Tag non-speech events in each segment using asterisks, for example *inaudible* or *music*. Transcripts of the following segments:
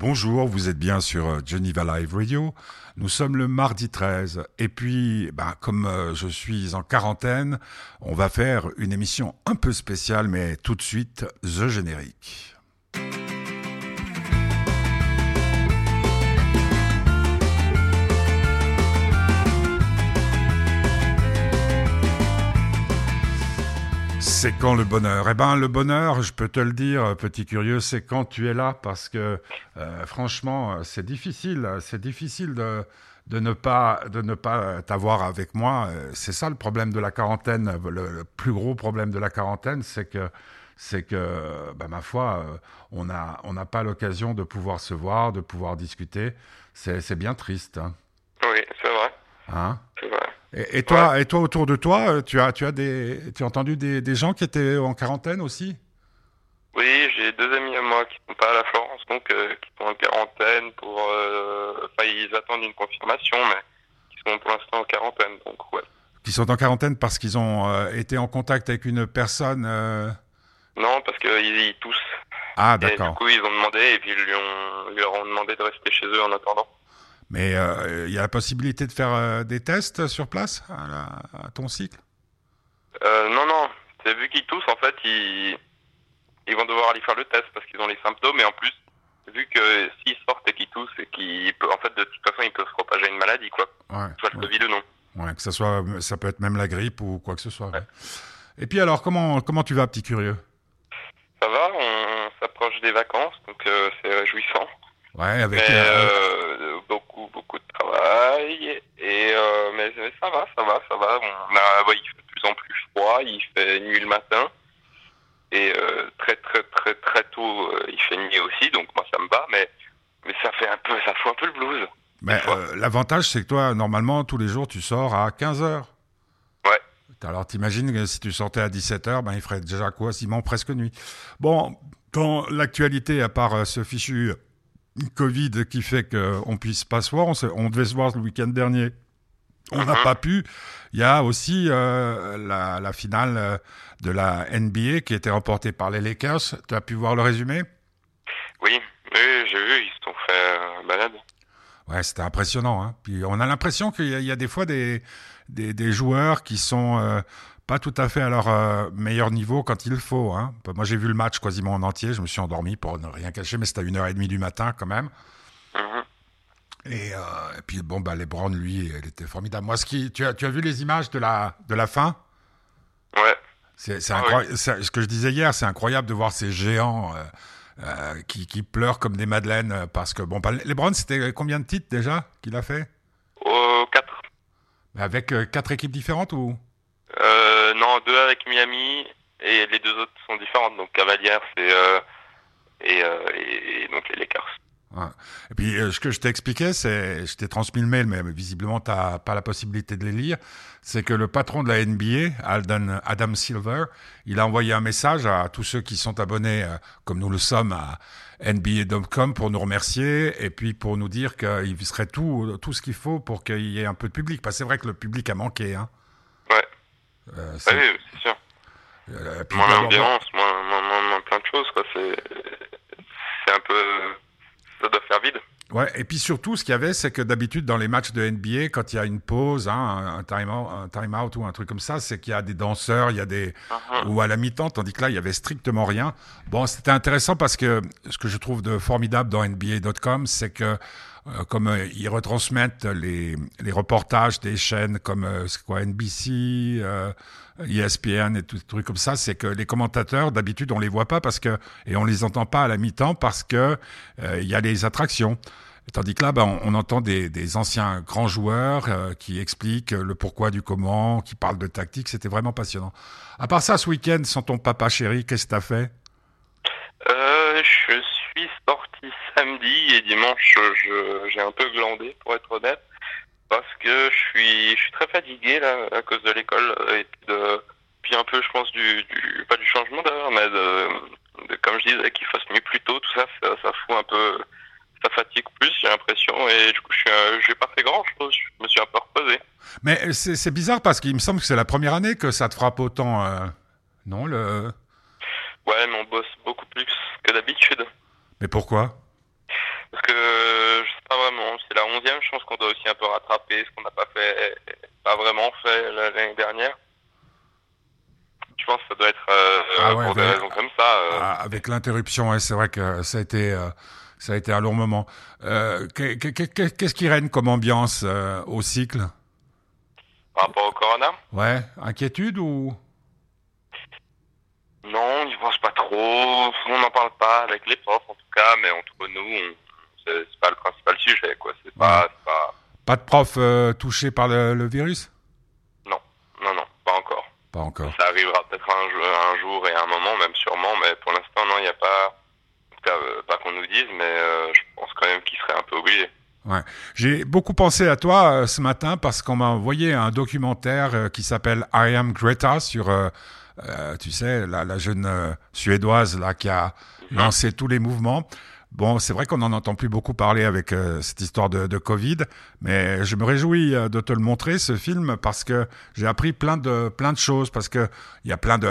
Bonjour, vous êtes bien sur euh, Geneva Live Radio. Nous sommes le mardi 13 et puis, bah, comme euh, je suis en quarantaine, on va faire une émission un peu spéciale, mais tout de suite, The Générique. C'est quand le bonheur? Eh ben, le bonheur, je peux te le dire, petit curieux, c'est quand tu es là, parce que euh, franchement, c'est difficile, c'est difficile de, de ne pas de ne pas t'avoir avec moi. C'est ça le problème de la quarantaine. Le, plus gros problème de la quarantaine, c'est que c'est que, ben, ma foi, euh, on n'a on n'a pas l'occasion de pouvoir se voir, de pouvoir discuter. C'est bien triste. Hein. Oui, c'est vrai. Hein? C'est vrai. Et, et toi, et toi autour de toi, euh, tu as, tu as des, tu as entendu des, des gens qui étaient en quarantaine aussi? Oui, j'ai deux amis à moi qui sont pas à la Florence, donc euh, qui sont en quarantaine pour. euh, Enfin, ils attendent une confirmation, mais qui sont pour l'instant en quarantaine, donc ouais. Qui sont en quarantaine parce qu'ils ont été en contact avec une personne. Non, parce qu'ils ils toussent. Ah, Et du d'accord. coup, ils ont demandé, et puis ils lui ont, ils leur ont demandé de rester chez eux en attendant. Mais euh, il y a la possibilité de faire euh, des tests sur place à, la- à ton cycle? Euh, non, non, c'est vu qu'ils toussent, en fait, ils, ils vont devoir aller faire le test parce qu'ils ont les symptômes, et en plus, vu que s'ils sortent et qu'ils toussent, et qu'ils en fait, de toute façon, ils peuvent se propager une maladie, quoi. Ouais, Soit le ouais, Covid ou non. ouais, que ça soit, ça peut être même la grippe ou quoi que ce soit. Et puis alors, comment, comment tu vas, petit curieux? Ça va, on s'approche des vacances, donc euh, c'est réjouissant. Ouais, avec. Mais euh, euh, beaucoup, beaucoup de travail. Et euh, mais, mais ça va, ça va, ça va. On a, ouais, il fait de plus en plus froid, il fait nuit le matin. Et euh, très, très, très, très tôt, il fait nuit aussi, donc moi ça me va, mais, mais ça fait un peu, ça fout un peu le blues. mais, L'avantage, c'est que toi, normalement, tous les jours, tu sors à 15 heures. Ouais. Alors, t'imagines que si tu sortais à 17h, ben, il ferait déjà quasiment presque nuit. Bon, dans l'actualité, à part ce fichu Covid qui fait qu'on puisse pas se voir, on, se- on devait se voir le week-end dernier. On n'a Mhm. pas pu. Il y a aussi euh, la, la finale euh, de la NBA qui était remportée par les Lakers. Tu as pu voir le résumé? Oui, oui, j'ai vu, ils se sont fait euh, balade. Ouais, c'était impressionnant. Hein. Puis on a l'impression qu'il y, a- il y a des fois des, des, des joueurs qui sont euh, pas tout à fait à leur euh, meilleur niveau quand il faut. Hein. Moi, j'ai vu le match quasiment en entier. Je me suis endormi pour ne rien cacher, mais c'était à 1h30 du matin quand même. Mhm. Et, euh, et puis, bon, bah, LeBron, lui, elle était formidable. Moi, ce qui, tu, as, tu as vu les images de la, de la fin? Ouais, C'est c'est Ah incroyable. c'est- Ce que je disais hier, c'est incroyable de voir ces géants euh, qui, qui pleurent comme des madeleines parce que, bon, bah, LeBron, c'était combien de titres déjà qu'il a fait? Au 4. Avec euh, quatre équipes différentes ou? Non, deux avec Miami et les deux autres sont différentes. Donc Cavaliers c'est euh, et, euh, et, et donc les Lakers. Et puis, euh, ce que je t'ai expliqué, c'est, je t'ai transmis le mail, mais visiblement, tu n'as pas la possibilité de les lire. C'est que le patron de la NBA, Alden, Adam Silver, il a envoyé un message à tous ceux qui sont abonnés, euh, comme nous le sommes, à NBA.com pour nous remercier et puis pour nous dire qu'il serait tout, tout ce qu'il faut pour qu'il y ait un peu de public. Parce que c'est vrai que le public a manqué. Hein. Euh, Ah oui, c'est sûr. euh, Moins d'ambiance, moins, moins, moins, plein de choses. C'est un peu ça doit faire vide. Ouais, et puis surtout, ce qu'il y avait, c'est que d'habitude, dans les matchs de NBA, quand il y a une pause, hein, un time-out un time out ou un truc comme ça, c'est qu'il y a des danseurs, il y a des. Mhm. ou à la mi-temps, tandis que là, il y avait strictement rien. Bon, c'était intéressant parce que ce que je trouve de formidable dans NBA.com, c'est que. Euh, comme euh, ils retransmettent les, les reportages des chaînes comme euh, quoi NBC, ESPN et tout des trucs comme ça, c'est que les commentateurs d'habitude on les voit pas parce que et on les entend pas à la mi-temps parce que il y a les attractions. Tandis que là, on, on entend des, des anciens grands joueurs euh, qui expliquent le pourquoi du comment, qui parlent de tactique. C'était vraiment passionnant. À part ça, ce week-end, sans ton papa chéri, qu'est-ce que t'as fait? Euh, je suis sorti samedi et dimanche, je- j'ai un peu glandé pour être honnête, parce que je suis, je suis très fatigué là à cause de l'école et puis de, puis un peu, je pense du, du pas du changement d'heure, mais de, de comme je disais qu'il fasse nuit plus tôt, tout ça, ça, ça fout un peu, ça fatigue plus, j'ai l'impression, et du coup, je un- j'ai pas fait grand chose, je me suis un peu reposé. Mais c'est c'est bizarre parce qu'il me semble que c'est la première année que ça te frappe autant. euh, Non, le. Ouais, mais on bosse beaucoup plus que d'habitude. Mais pourquoi? Parce que je sais pas vraiment, c'est la onzième, je pense qu'on doit aussi un peu rattraper ce qu'on n'a pas fait, pas vraiment fait l'année dernière. Je pense que ça doit être euh, Ah ouais, pour des raisons comme ça. euh. Ah, avec l'interruption, ouais, c'est vrai que ça a été, euh, ça a été un long moment. Euh, que- que- que- Qu'est-ce qui règne comme ambiance euh, au cycle? Par rapport au corona? Ouais, inquiétude ou? Non, on n'y pense pas trop. On n'en parle pas avec les profs en tout cas, mais entre nous, c'est pas le principal sujet, quoi. C'est pas, pas. pas de prof euh, touché par le, le virus? Non, non, non, pas encore. Pas encore. Ça arrivera peut-être un, jour- un jour et un moment, même sûrement, mais pour l'instant, non, il n'y a pas. En tout cas, euh, pas qu'on nous dise, mais euh, je pense quand même qu'il serait un peu obligé. Ouais. J'ai beaucoup pensé à toi euh, ce matin parce qu'on m'a envoyé un documentaire euh, qui s'appelle I Am Greta sur, euh, euh, tu sais, la, la jeune euh, suédoise là qui a lancé tous les mouvements. Bon, c'est vrai qu'on n'en entend plus beaucoup parler avec euh, cette histoire de, de Covid, mais je me réjouis de te le montrer ce film parce que j'ai appris plein de plein de choses parce que il y a plein de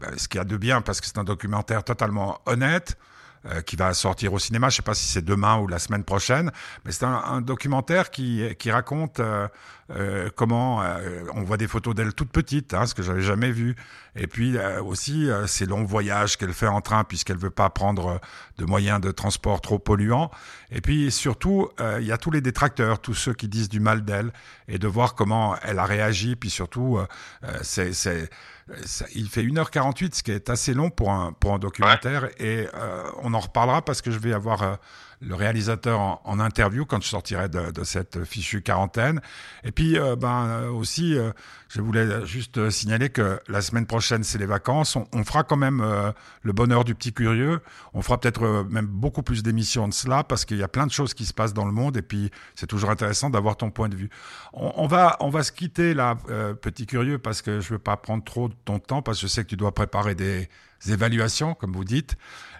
ben, ce qu'il y a de bien parce que c'est un documentaire totalement honnête euh, qui va sortir au cinéma. Je sais pas si c'est demain ou la semaine prochaine, mais c'est un, un documentaire qui, qui raconte euh, euh, comment euh, on voit des photos d'elle toute petite, hein, ce que j'avais jamais vu, et puis euh, aussi ces longs voyages qu'elle fait en train puisqu'elle veut pas prendre de moyens de transport trop polluants. Et puis surtout, il y a tous les détracteurs, tous ceux qui disent du mal d'elle, et de voir comment elle a réagi. Puis surtout, euh, euh, c'est, c'est, ça- il fait 1h48, ce qui est assez long pour un, pour un documentaire. Et euh, on en reparlera parce que je vais avoir euh, le réalisateur en, interview quand je sortirai de, de cette fichue quarantaine. Et puis, euh, ben euh, aussi, euh, je voulais juste signaler que la semaine prochaine, c'est les vacances. On, on fera quand même le bonheur du petit curieux. On fera peut-être même beaucoup plus d'émissions de cela parce qu'il y a plein de choses qui se passent dans le monde et puis c'est toujours intéressant d'avoir ton point de vue. On, on va, on va se quitter là, petit curieux, parce que je veux pas prendre trop de ton temps parce que je sais que tu dois préparer des évaluations, comme vous dites.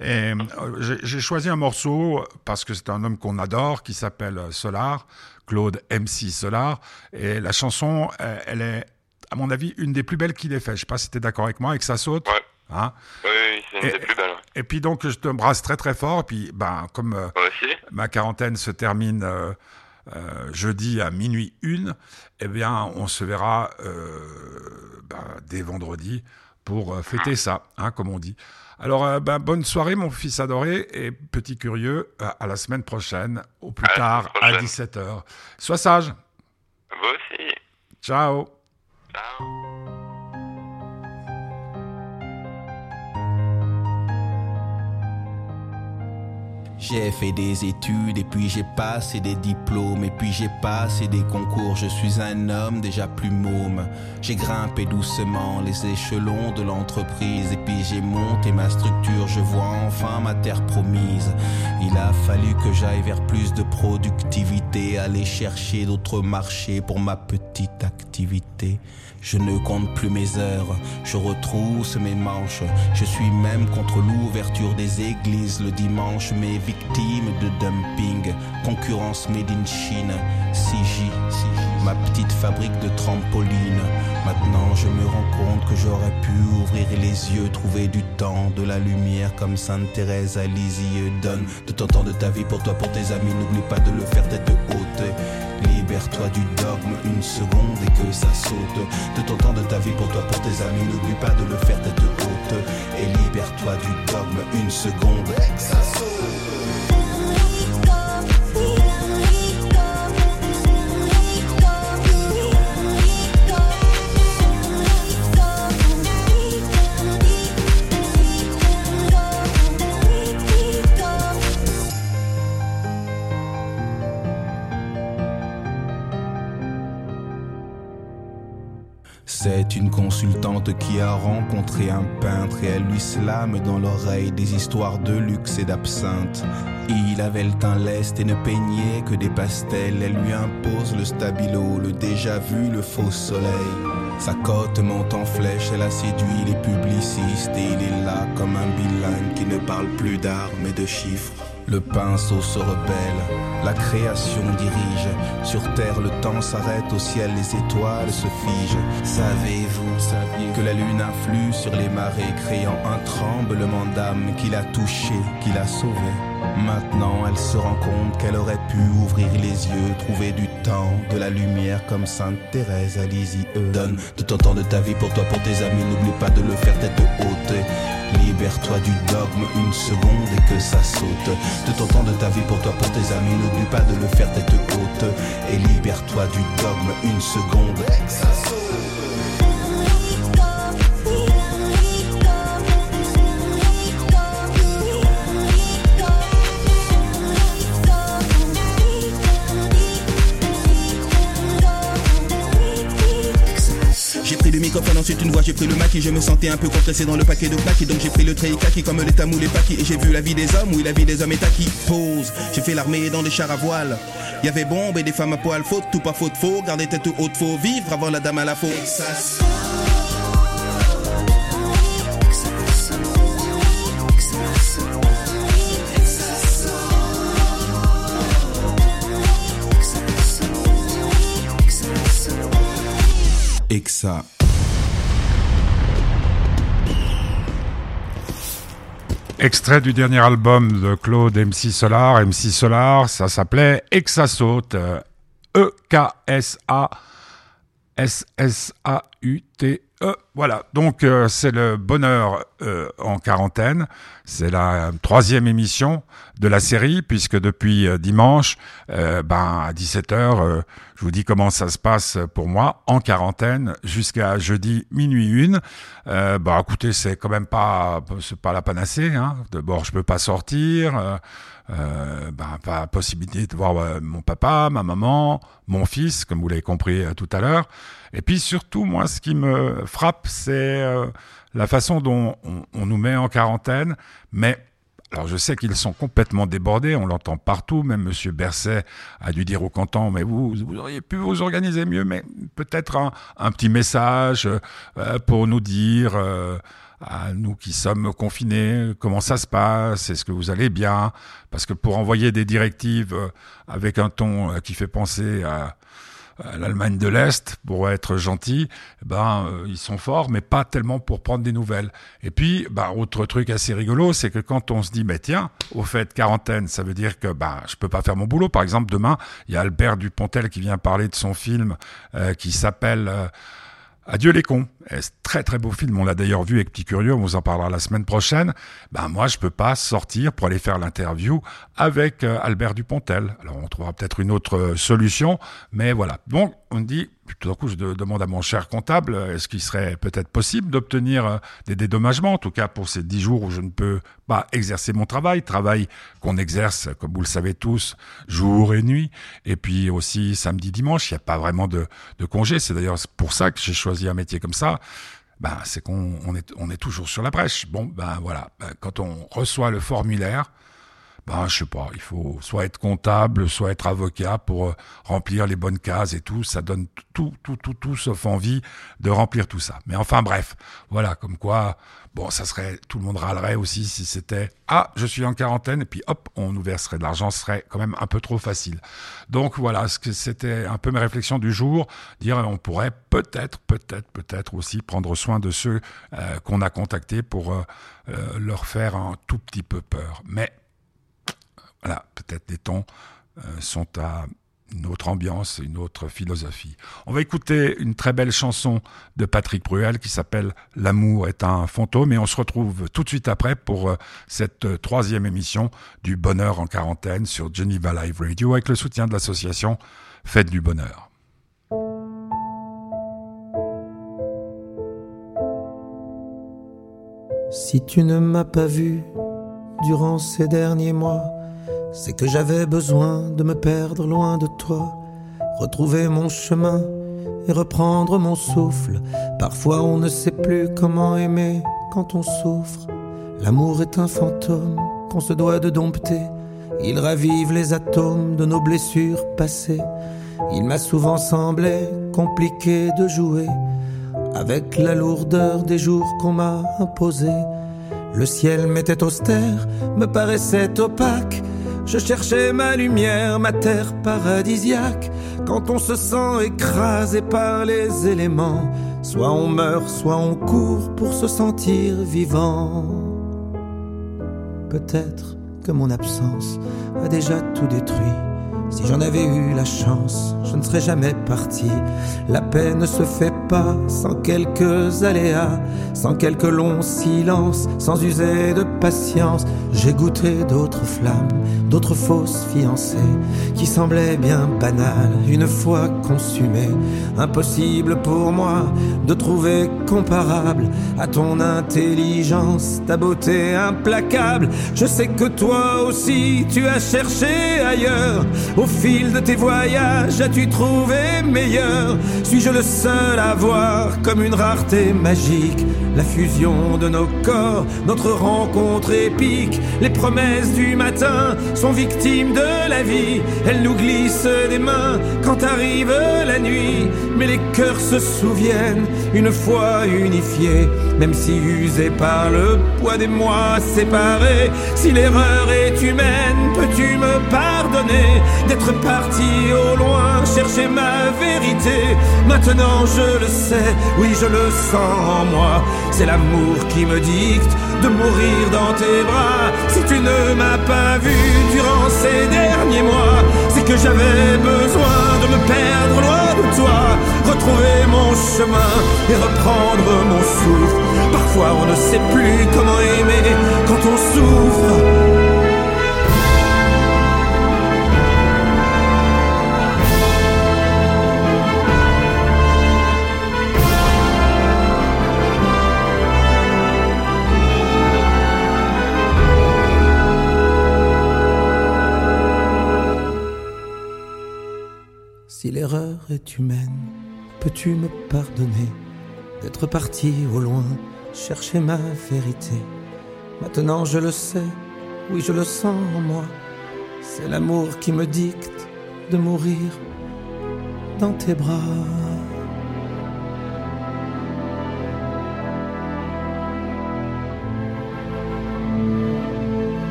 Et euh, j'ai- choisi un morceau parce que c'est un homme qu'on adore qui s'appelle Solar, Claude MC Solar. Et la chanson, euh, elle est, à mon avis, une des plus belles qu'il ait fait. Je sais pas si tu es d'accord avec moi et que ça saute. Ouais. Hein Oui, oui, c'est une Et- des plus belles. et puis donc, je te embrasse très très fort. Et puis, ben, comme euh, ma quarantaine se termine euh, euh, jeudi à minuit une, eh bien, on se verra euh, ben, dès vendredi pour euh, fêter ça, hein, comme on dit. Alors, euh, ben, bonne soirée, mon fils adoré, et petit curieux, à, à la semaine prochaine, au plus À tard, à prochaine. 17h. Sois sage. Vous aussi. Ciao. Ciao. J'ai fait des études et puis j'ai passé des diplômes et puis j'ai passé des concours. Je suis un homme déjà plus môme. J'ai grimpé doucement les échelons de l'entreprise et puis j'ai monté ma structure. Je vois enfin ma terre promise. Il a fallu que j'aille vers plus de productivité, aller chercher d'autres marchés pour ma petite activité. Je ne compte plus mes heures, je retrousse mes manches. Je suis même contre l'ouverture des églises le dimanche, mais victime de dumping, concurrence made in Chine. CJ, ma petite fabrique de trampoline. Maintenant je me rends compte que j'aurais pu ouvrir les yeux, trouver du temps, de la lumière comme Sainte Thérèse à. Donne temps de ta vie pour toi, pour tes amis, n'oublie pas de le faire tête haute. Libère-toi du dogme une seconde et que ça saute. De ton de ta vie pour toi, pour tes amis, n'oublie pas de le faire tête haute. Et libère-toi du dogme une seconde et que ça saute. Une consultante qui a rencontré un peintre et elle lui slame dans l'oreille des histoires de luxe et d'absinthe. Il avait le teint leste et ne peignait que des pastels. Elle lui impose le stabilo, le déjà vu, le faux soleil. Sa cote monte en flèche, elle a séduit les publicistes et il est là comme un bilingue qui ne parle plus d'art mais de chiffres. Le pinceau se rebelle, la création dirige. Sur terre, le temps s'arrête, au ciel, les étoiles se figent. Savez-vous que la lune influe sur les marées, créant un tremblement d'âme qui l'a touché, qui l'a sauvé? Maintenant, elle se rend compte qu'elle aurait pu ouvrir les yeux, trouver du temps, de la lumière comme Sainte Thérèse à Lisieux. Donne tout ton temps de ta vie pour toi, pour tes amis, n'oublie pas de le faire tête haute. Libère-toi du dogme une seconde et que ça saute. De ton temps de ta vie pour toi, pour tes amis, n'oublie pas de le faire tête haute. Et libère-toi du dogme une seconde et que ça saute. Ensuite une voix, j'ai pris le maquis, je me sentais un peu compressé dans le paquet de plaques, donc j'ai pris le trait kaki comme les tamous, les paquis, et j'ai vu la vie des hommes, oui, la vie des hommes est acquis. Pause, j'ai fait l'armée dans des chars à voile. Y avait bombe et des femmes à poil, faute, tout pas faute, faux, garder tête haute, faut vivre avant la dame à la faute. Exa. Extrait du dernier album de Claude MC Solar. MC Solar, ça s'appelait Exasaute. E-K-S-A. S-S-A-U-T euh, voilà, donc euh, c'est le bonheur euh, en quarantaine. C'est la troisième émission de la série, puisque depuis dimanche, ben, à 17h, je vous dis comment ça se passe pour moi en quarantaine jusqu'à jeudi minuit une. bah écoutez, c'est quand même pas, pas la panacée. Hein. D'abord, je peux pas sortir. Euh, ben, pas possibilité de voir mon papa, ma maman, mon fils, comme vous l'avez compris tout à l'heure. Et puis surtout, moi, ce qui me frappe, c'est euh, la façon dont on, nous met en quarantaine, mais alors je sais qu'ils sont complètement débordés, on l'entend partout, même Monsieur Berset a dû dire au canton, mais vous, vous auriez pu vous organiser mieux, mais peut-être un, petit message euh, pour nous dire euh, à nous qui sommes confinés comment ça se passe, est-ce que vous allez bien, parce que pour envoyer des directives avec un ton qui fait penser à l'Allemagne de l'Est, pour être gentil, ben euh, ils sont forts, mais pas tellement pour prendre des nouvelles. Et puis, ben, autre truc assez rigolo, c'est que quand on se dit, mais tiens, au fait, quarantaine, ça veut dire que ben je peux pas faire mon boulot. Par exemple, demain, il y a Albert Dupontel qui vient parler de son film euh, qui s'appelle euh, Adieu les cons. Très très beau film, on l'a d'ailleurs vu avec Petit Curieux, on vous en parlera la semaine prochaine. Ben moi je peux pas sortir pour aller faire l'interview avec euh, Albert Dupontel. Alors on trouvera peut-être une autre euh, solution, mais voilà. Donc on dit tout à coup, je demande à mon cher comptable, euh, est-ce qu'il serait peut-être possible d'obtenir euh, des dédommagements, en tout cas pour ces dix jours où je ne peux pas exercer mon travail, travail qu'on exerce, comme vous le savez tous, jour et nuit, et puis aussi samedi, dimanche, il n'y a pas vraiment de, congé. C'est d'ailleurs pour ça que j'ai choisi un métier comme ça. Ben, c'est qu'on on est, on est toujours sur la brèche. Bon, ben voilà, ben, quand on reçoit le formulaire, ben, je sais pas, il faut soit être comptable, soit être avocat pour euh, remplir les bonnes cases et tout. Ça donne tout, tout, tout, tout, sauf envie de remplir tout ça. Mais enfin, bref, voilà, comme quoi, bon, ça serait, tout le monde râlerait aussi si c'était, ah, je suis en quarantaine, et puis hop, on nous verserait de l'argent, ce serait quand même un peu trop facile. Donc voilà, ce que c'était un peu mes réflexions du jour, dire, on pourrait peut-être, peut-être, peut-être aussi prendre soin de ceux euh, qu'on a contactés pour euh, leur faire un tout petit peu peur. Mais voilà, peut-être les tons euh, sont à une autre ambiance, une autre philosophie. On va écouter une très belle chanson de Patrick Bruel qui s'appelle L'amour est un fantôme et on se retrouve tout de suite après pour euh, cette euh, troisième émission du bonheur en quarantaine sur Geneva Live Radio avec le soutien de l'association Fête du Bonheur. Si tu ne m'as pas vu durant ces derniers mois, c'est que j'avais besoin de me perdre loin de toi, retrouver mon chemin et reprendre mon souffle. Parfois on ne sait plus comment aimer quand on souffre. L'amour est un fantôme qu'on se doit de dompter. Il ravive les atomes de nos blessures passées. Il m'a souvent semblé compliqué de jouer avec la lourdeur des jours qu'on m'a imposés. Le ciel m'était austère, me paraissait opaque Je cherchais ma lumière, ma terre paradisiaque. Quand on se sent écrasé par les éléments, soit on meurt, soit on court pour se sentir vivant. Peut-être que mon absence a déjà tout détruit si j'en avais eu la chance, je ne serais jamais parti. La paix ne se fait pas sans quelques aléas, sans quelques longs silences, sans user de patience. J'ai goûté d'autres flammes, d'autres fausses fiancées, qui semblaient bien banales une fois consumées. Impossible pour moi de trouver comparable à ton intelligence, ta beauté implacable. Je sais que toi aussi tu as cherché ailleurs au fil de tes voyages, as-tu trouvé meilleur? Suis-je le seul à voir comme une rareté magique? La fusion de nos corps, notre rencontre épique Les promesses du matin sont victimes de la vie. Elles nous glissent des mains quand arrive la nuit. Mais les cœurs se souviennent une fois unifiés Même si usés par le poids des mois séparés. Si l'erreur est humaine, peux-tu me pardonner? D'être parti au loin chercher ma vérité Maintenant je le sais, oui je le sens en moi c'est l'amour qui me dicte de mourir dans tes bras. Si tu ne m'as pas vu durant ces derniers mois, c'est que j'avais besoin de me perdre loin de toi, retrouver mon chemin et reprendre mon souffle. Parfois on ne sait plus comment aimer quand on souffre. Est humaine, peux-tu me pardonner d'être parti au loin chercher ma vérité? Maintenant je le sais, oui je le sens en moi, c'est l'amour qui me dicte de mourir dans tes bras.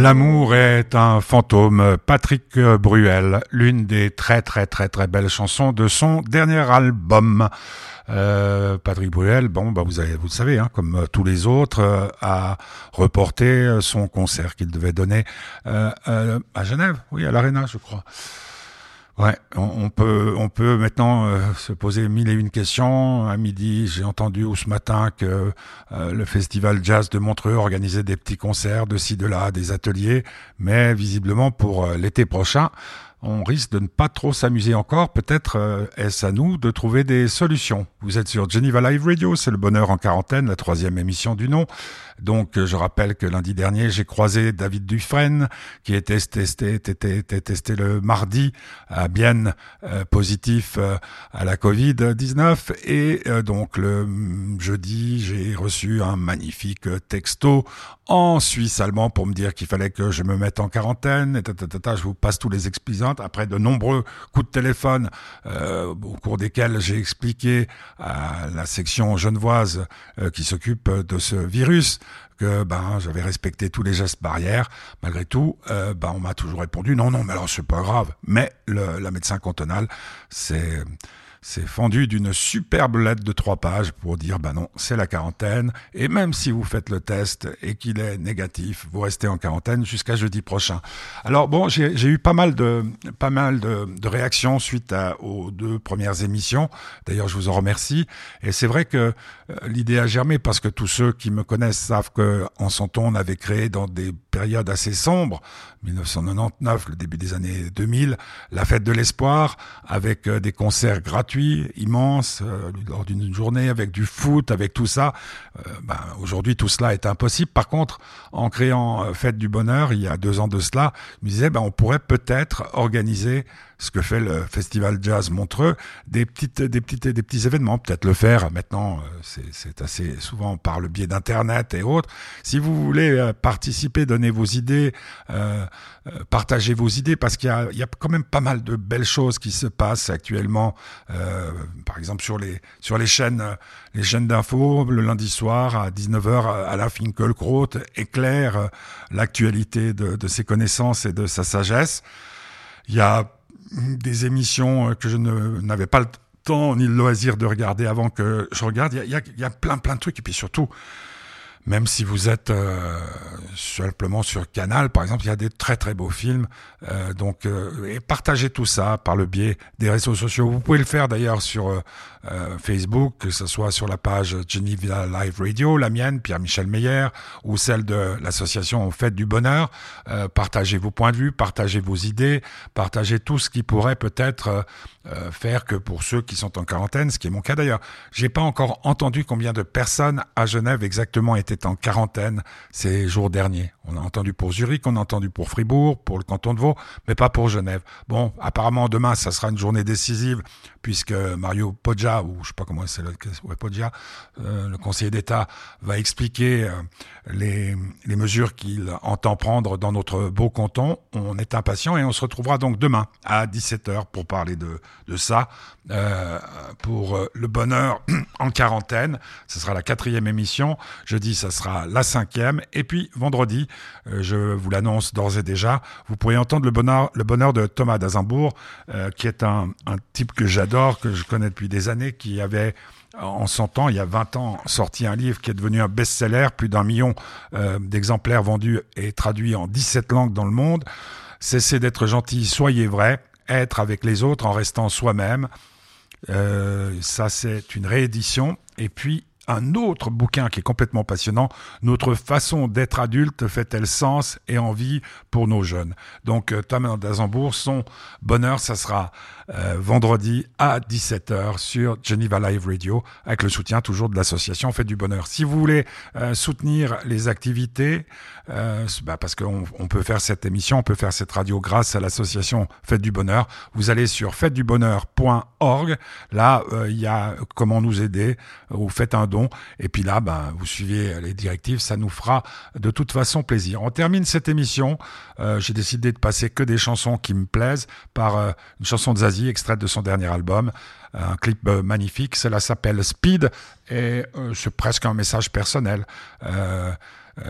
L'amour est un fantôme. Patrick Bruel, l'une des très très très très belles chansons de son dernier album. Euh, Patrick Bruel, bon, bah vous, avez, vous le savez, hein, comme tous les autres, euh, a reporté son concert qu'il devait donner euh, à Genève, oui, à l'Arena, je crois. Ouais, on, peut, on peut maintenant euh, se poser mille et une questions. À midi, j'ai entendu ou ce matin que euh, le festival jazz de Montreux organisait des petits concerts de ci de là, des ateliers, mais visiblement pour euh, l'été prochain, on risque de ne pas trop s'amuser encore. Peut-être euh, est-ce à nous de trouver des solutions. Vous êtes sur Geneva Live Radio, c'est le bonheur en quarantaine, la troisième émission du nom. Donc euh, je rappelle que lundi dernier, j'ai croisé David Dufresne, qui était testé, était, testé le mardi à Bienne, euh, positif à la Covid-19. Et donc le jeudi, j'ai reçu un magnifique texto en Suisse allemand pour me dire qu'il fallait que je me mette en quarantaine. Et je vous passe tous les explications après de nombreux coups de téléphone euh, au cours desquels j'ai expliqué à la section genevoise euh, qui s'occupe de ce virus que ben j'avais respecté tous les gestes barrières. Malgré tout, euh, ben on m'a toujours répondu non non mais alors c'est pas grave. Mais le, la médecin cantonale c'est c'est fendu d'une superbe lettre de trois pages pour dire bah non, c'est la quarantaine et même si vous faites le test et qu'il est négatif, vous restez en quarantaine jusqu'à jeudi prochain. Alors bon, j'ai eu pas mal de pas mal de, de réactions suite à, aux deux premières émissions. D'ailleurs, je vous en remercie et c'est vrai que euh, l'idée a germé parce que tous ceux qui me connaissent savent que en son on avait créé dans des périodes assez sombres 1999, le début des années 2000, la fête de l'espoir, avec euh, des concerts gratuits, immenses, euh, lors d'une journée, avec du foot, avec tout ça. Euh, ben, Aujourd'hui, tout cela est impossible. Par contre, en créant Fête du Bonheur, il y a deux ans de cela, je me disais, ben, on pourrait peut-être organiser ce que fait le Festival Jazz Montreux, des petites, des petites, des petits événements. Peut-être le faire maintenant, c'est assez souvent par le biais d'internet et autres. Si vous voulez participer, donner vos idées, euh, partagez vos idées, parce qu'il y, y a, quand même pas mal de belles choses qui se passent actuellement. par exemple sur les sur les chaînes les chaînes d'infos le lundi soir à 19h, Alain Finkielkraut éclaire l'actualité de, de ses connaissances et de sa sagesse. Il y a des émissions que je n'avais pas le temps ni le loisir de regarder avant que je regarde. Il y a, il y a plein plein de trucs et puis surtout même si vous êtes euh, simplement sur Canal, par exemple, il y a des très très beaux films. Euh, donc, euh, et partagez tout ça par le biais des réseaux sociaux. Vous pouvez le faire d'ailleurs sur euh, Facebook, que ce soit sur la page Geneva Live Radio, la mienne, Pierre-Michel Meyer, ou celle de l'association Fête du Bonheur. partagez vos points de vue, partagez vos idées, partagez tout ce qui pourrait peut-être faire que pour ceux qui sont en quarantaine, ce qui est mon cas d'ailleurs, j'ai pas encore entendu combien de personnes à Genève exactement étaient en quarantaine ces jours derniers. On a entendu pour Zurich, on a entendu pour Fribourg, pour le canton de Vaud, mais pas pour Genève. Bon, apparemment demain, ça sera une journée décisive puisque Mario Poggia, ou je sais pas comment c'est le, ouais, Poggia, euh, le conseiller d'État, va expliquer euh, les, les mesures qu'il entend prendre dans notre beau canton. On est impatient et on se retrouvera donc demain à 17h pour parler de, de ça, euh, pour le bonheur *clears throat* en quarantaine. Ce sera la quatrième émission. Jeudi, ça sera la cinquième. Et puis vendredi, euh, je vous l'annonce d'ores et déjà, vous pourrez entendre le bonheur, le bonheur de Thomas d'Azimbourg, euh, qui est un, un type que j'adore, que je connais depuis des années, qui avait en 100 ans, il y a 20 ans, sorti un livre qui est devenu un best-seller, plus d'un million euh, d'exemplaires vendus et traduits en 17 langues dans le monde. Cessez d'être gentil, soyez vrai, être avec les autres en restant soi-même. Euh, ça, c'est une réédition. Et puis, un autre bouquin qui est complètement passionnant. Notre façon d'être adulte fait-elle sens et envie pour nos jeunes? Donc euh, Thomas d'Azembourg, son bonheur, ça sera euh, vendredi à 17h sur Geneva Live Radio avec le soutien toujours de l'association Fête du Bonheur. Si vous voulez euh, soutenir les activités, bah parce qu'on on peut faire cette émission, on peut faire cette radio grâce à l'association Fête du Bonheur, vous allez sur fêtedubonheur.org. Là, il y a comment nous aider. Vous faites un don et puis là, ben, vous suivez les directives, ça nous fera de toute façon plaisir. On termine cette émission. Euh, j'ai décidé de passer que des chansons qui me plaisent par euh, une chanson de Zazie, extraite de son dernier album. Un clip euh, magnifique. Cela s'appelle Speed et c'est presque un message personnel.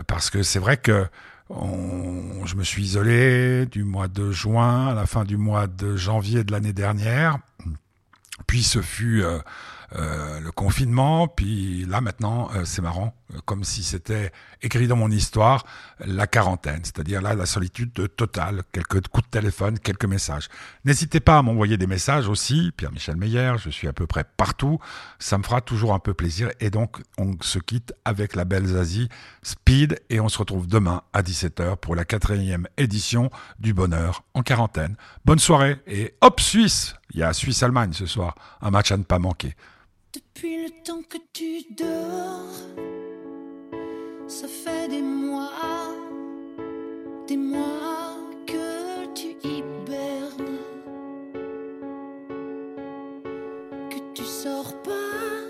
parce que c'est vrai que je me suis isolé du mois de juin à la fin du mois de janvier de l'année dernière. Puis ce fut le confinement, puis là maintenant, euh, c'est marrant, euh, comme si c'était écrit dans mon histoire, la quarantaine, c'est-à-dire là la solitude totale, quelques coups de téléphone, quelques messages. N'hésitez pas à m'envoyer des messages aussi, Pierre-Michel Meyer, je suis à peu près partout, ça me fera toujours un peu plaisir, et donc on se quitte avec la belle Zazie, Speed, et on se retrouve demain à 17h pour la quatrième édition du Bonheur en quarantaine. Bonne soirée, et hop Suisse Il y a Suisse-Allemagne ce soir, un match à ne pas manquer. Depuis le temps que tu dors, ça fait des mois, des mois que tu hibernes, que tu sors pas